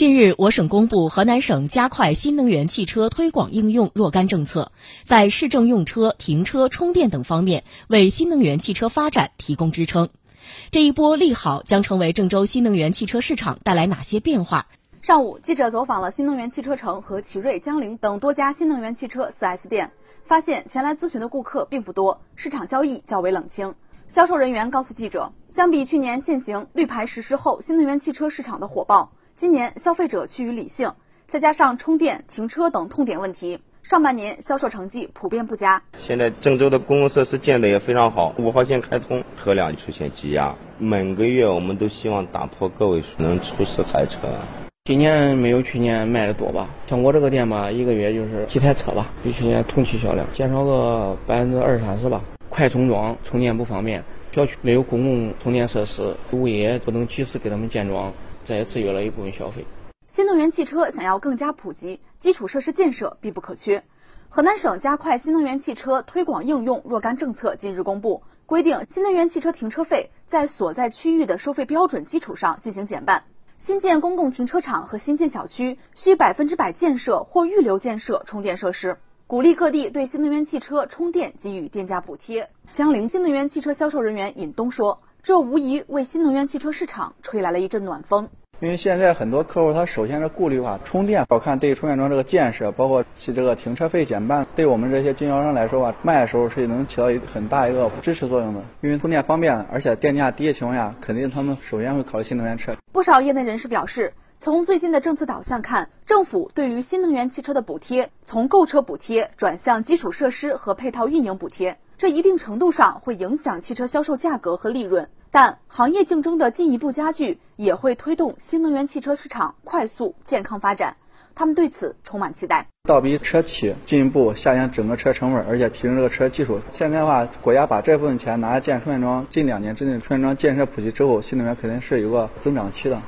近日，我省公布河南省加快新能源汽车推广应用若干政策，在市政用车、停车、充电等方面为新能源汽车发展提供支撑。这一波利好将成为郑州新能源汽车市场带来哪些变化？上午，记者走访了新能源汽车城和奇瑞、江铃等多家新能源汽车 4S 店，发现前来咨询的顾客并不多，市场交易较为冷清。销售人员告诉记者，相比去年现行绿牌实施后新能源汽车市场的火爆。今年消费者趋于理性，再加上充电、停车等痛点问题，上半年销售成绩普遍不佳。现在郑州的公共设施建得也非常好，五号线开通，车辆出现积压，每个月我们都希望打破个位数，能出十台车。今年没有去年卖的多吧？像我这个店吧，一个月就是几台车吧，比去年同期销量减少个百分之二三十吧。快充桩充电不方便，小区没有公共充电设施，物业不能及时给他们建桩。这也制约了一部分消费。新能源汽车想要更加普及，基础设施建设必不可缺。河南省加快新能源汽车推广应用若干政策近日公布，规定新能源汽车停车费在所在区域的收费标准基础上进行减半。新建公共停车场和新建小区需百分之百建设或预留建设充电设施，鼓励各地对新能源汽车充电给予电价补贴。江铃新能源汽车销售人员尹东说。这无疑为新能源汽车市场吹来了一阵暖风。因为现在很多客户他首先是顾虑话充电，我看对充电桩这个建设，包括其这个停车费减半，对我们这些经销商来说吧，卖的时候是能起到一很大一个支持作用的。因为充电方便，而且电价低的情况下，肯定他们首先会考虑新能源车。不少业内人士表示，从最近的政策导向看，政府对于新能源汽车的补贴从购车补贴转向基础设施和配套运营补贴。这一定程度上会影响汽车销售价格和利润，但行业竞争的进一步加剧也会推动新能源汽车市场快速健康发展。他们对此充满期待。倒逼车企进一步下降整个车成本，而且提升这个车技术。现在的话，国家把这部分钱拿来建充电桩，近两年之内充电桩建设普及之后，新能源肯定是有个增长期的。